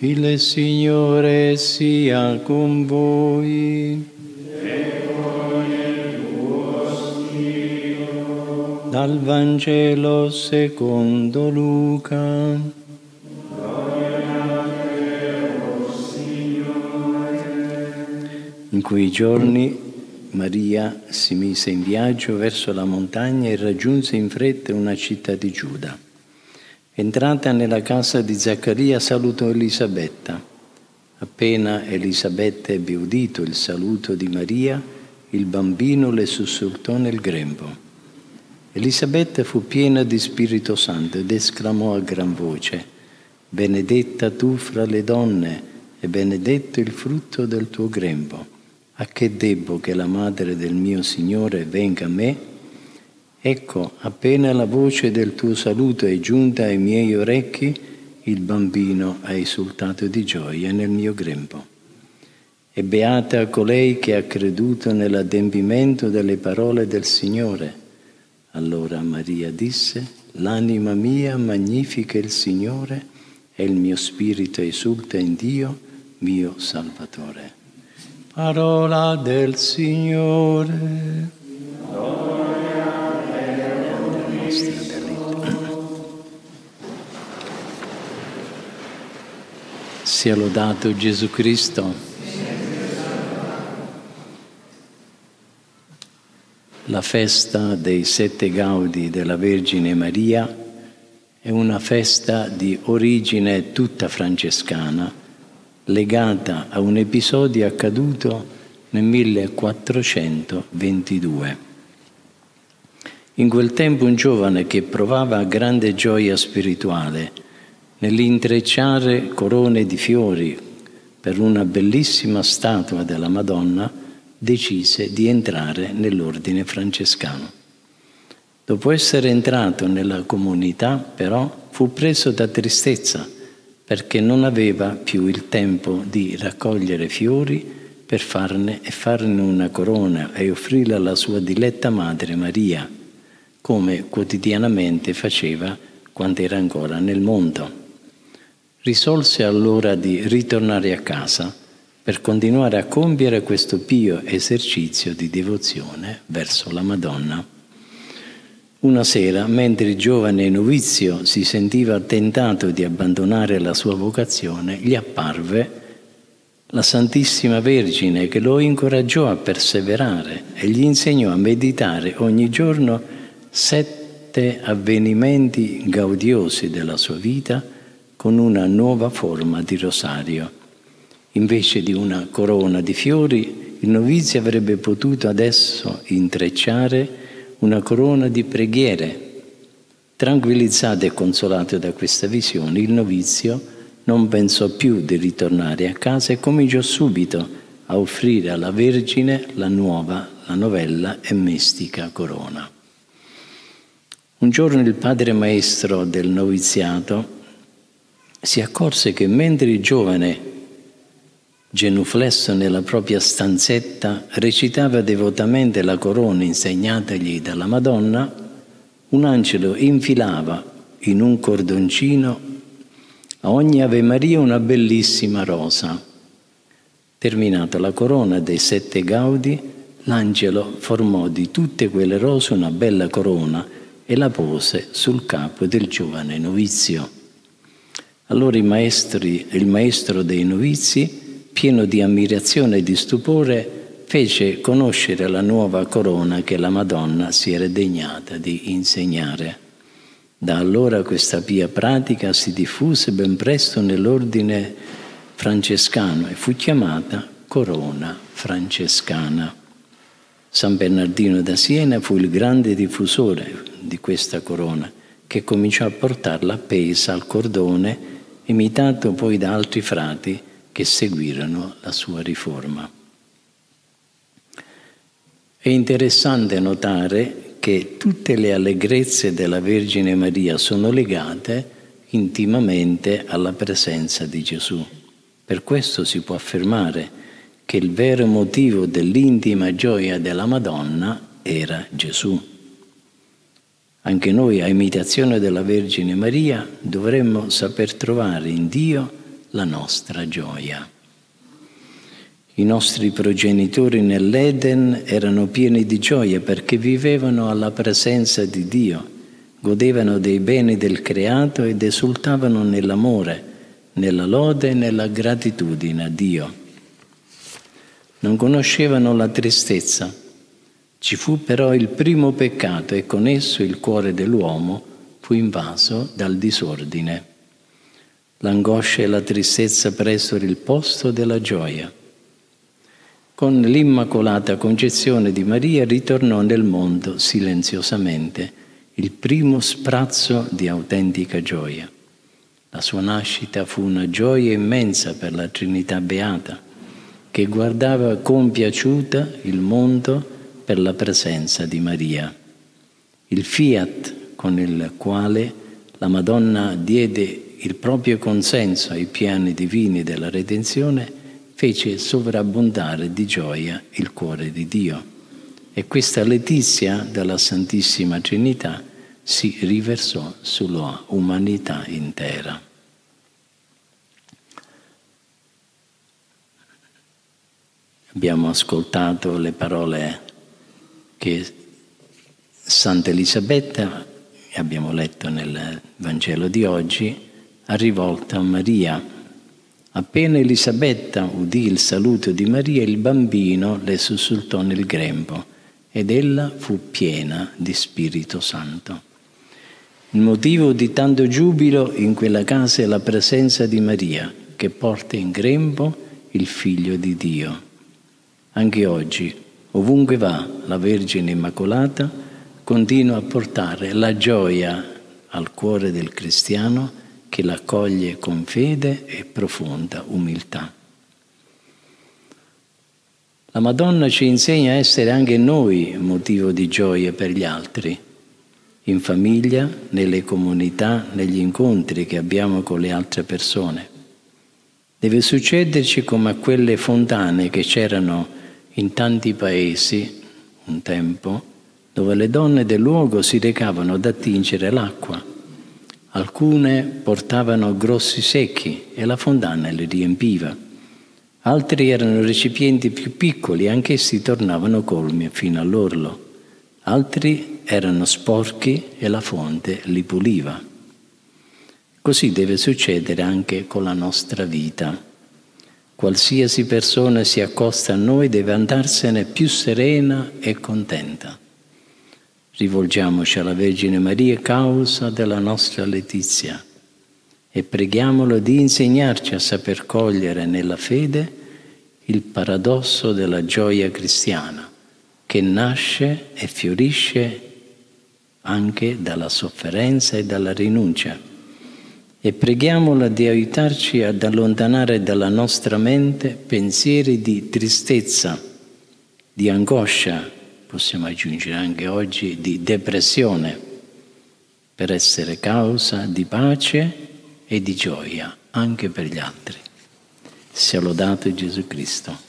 Il Signore sia con voi. Dal Vangelo secondo Luca. In quei giorni Maria si mise in viaggio verso la montagna e raggiunse in fretta una città di Giuda. Entrata nella casa di Zaccaria salutò Elisabetta. Appena Elisabetta ebbe udito il saluto di Maria, il bambino le sussultò nel grembo. Elisabetta fu piena di Spirito Santo ed esclamò a gran voce, Benedetta tu fra le donne e benedetto il frutto del tuo grembo. A che debbo che la madre del mio Signore venga a me? Ecco, appena la voce del tuo saluto è giunta ai miei orecchi, il bambino ha esultato di gioia nel mio grembo. E beata colei che ha creduto nell'adempimento delle parole del Signore. Allora Maria disse, l'anima mia magnifica il Signore e il mio spirito esulta in Dio, mio Salvatore. Parola del Signore. Sia lodato Gesù Cristo. La festa dei sette gaudi della Vergine Maria è una festa di origine tutta francescana, legata a un episodio accaduto nel 1422. In quel tempo un giovane che provava grande gioia spirituale nell'intrecciare corone di fiori per una bellissima statua della Madonna, decise di entrare nell'ordine francescano. Dopo essere entrato nella comunità, però, fu preso da tristezza perché non aveva più il tempo di raccogliere fiori per farne e farne una corona e offrirla alla sua diletta madre Maria come quotidianamente faceva quando era ancora nel mondo. Risolse allora di ritornare a casa per continuare a compiere questo pio esercizio di devozione verso la Madonna. Una sera, mentre il giovane novizio si sentiva tentato di abbandonare la sua vocazione, gli apparve la Santissima Vergine che lo incoraggiò a perseverare e gli insegnò a meditare ogni giorno sette avvenimenti gaudiosi della sua vita con una nuova forma di rosario. Invece di una corona di fiori, il novizio avrebbe potuto adesso intrecciare una corona di preghiere. Tranquillizzato e consolato da questa visione, il novizio non pensò più di ritornare a casa e cominciò subito a offrire alla Vergine la nuova, la novella e mistica corona. Un giorno il padre maestro del noviziato si accorse che mentre il giovane, genuflesso nella propria stanzetta, recitava devotamente la corona insegnatagli dalla Madonna, un angelo infilava in un cordoncino a ogni Ave Maria una bellissima rosa. Terminata la corona dei sette gaudi, l'angelo formò di tutte quelle rose una bella corona e la pose sul capo del giovane novizio. Allora maestri, il maestro dei novizi, pieno di ammirazione e di stupore, fece conoscere la nuova corona che la Madonna si era degnata di insegnare. Da allora questa pia pratica si diffuse ben presto nell'ordine francescano e fu chiamata corona francescana. San Bernardino da Siena fu il grande diffusore di questa corona, che cominciò a portarla appesa al cordone, imitato poi da altri frati che seguirono la sua riforma. È interessante notare che tutte le allegrezze della Vergine Maria sono legate intimamente alla presenza di Gesù. Per questo si può affermare che il vero motivo dell'intima gioia della Madonna era Gesù. Anche noi, a imitazione della Vergine Maria, dovremmo saper trovare in Dio la nostra gioia. I nostri progenitori nell'Eden erano pieni di gioia perché vivevano alla presenza di Dio, godevano dei beni del creato ed esultavano nell'amore, nella lode e nella gratitudine a Dio. Non conoscevano la tristezza. Ci fu però il primo peccato e con esso il cuore dell'uomo fu invaso dal disordine. L'angoscia e la tristezza presero il posto della gioia con l'Immacolata Concezione di Maria ritornò nel mondo silenziosamente, il primo sprazzo di autentica gioia. La sua nascita fu una gioia immensa per la Trinità Beata, che guardava compiaciuta il mondo per la presenza di Maria. Il fiat con il quale la Madonna diede il proprio consenso ai piani divini della redenzione fece sovrabbondare di gioia il cuore di Dio. E questa letizia della Santissima Trinità si riversò sulla umanità intera. Abbiamo ascoltato le parole che Santa Elisabetta, abbiamo letto nel Vangelo di oggi, ha rivolto a Maria Appena Elisabetta udì il saluto di Maria, il bambino le sussultò nel grembo ed ella fu piena di Spirito Santo. Il motivo di tanto giubilo in quella casa è la presenza di Maria, che porta in grembo il figlio di Dio. Anche oggi, ovunque va la Vergine Immacolata, continua a portare la gioia al cuore del cristiano che l'accoglie con fede e profonda umiltà. La Madonna ci insegna a essere anche noi motivo di gioia per gli altri, in famiglia, nelle comunità, negli incontri che abbiamo con le altre persone. Deve succederci come a quelle fontane che c'erano in tanti paesi un tempo, dove le donne del luogo si recavano ad attingere l'acqua Alcune portavano grossi secchi e la fondana li riempiva. Altri erano recipienti più piccoli, anch'essi tornavano colmi fino all'orlo. Altri erano sporchi e la fonte li puliva. Così deve succedere anche con la nostra vita. Qualsiasi persona si accosta a noi deve andarsene più serena e contenta. Rivolgiamoci alla Vergine Maria, causa della nostra letizia, e preghiamolo di insegnarci a saper cogliere nella fede il paradosso della gioia cristiana, che nasce e fiorisce anche dalla sofferenza e dalla rinuncia. E preghiamola di aiutarci ad allontanare dalla nostra mente pensieri di tristezza, di angoscia, possiamo aggiungere anche oggi, di depressione, per essere causa di pace e di gioia anche per gli altri. Sia lodato Gesù Cristo.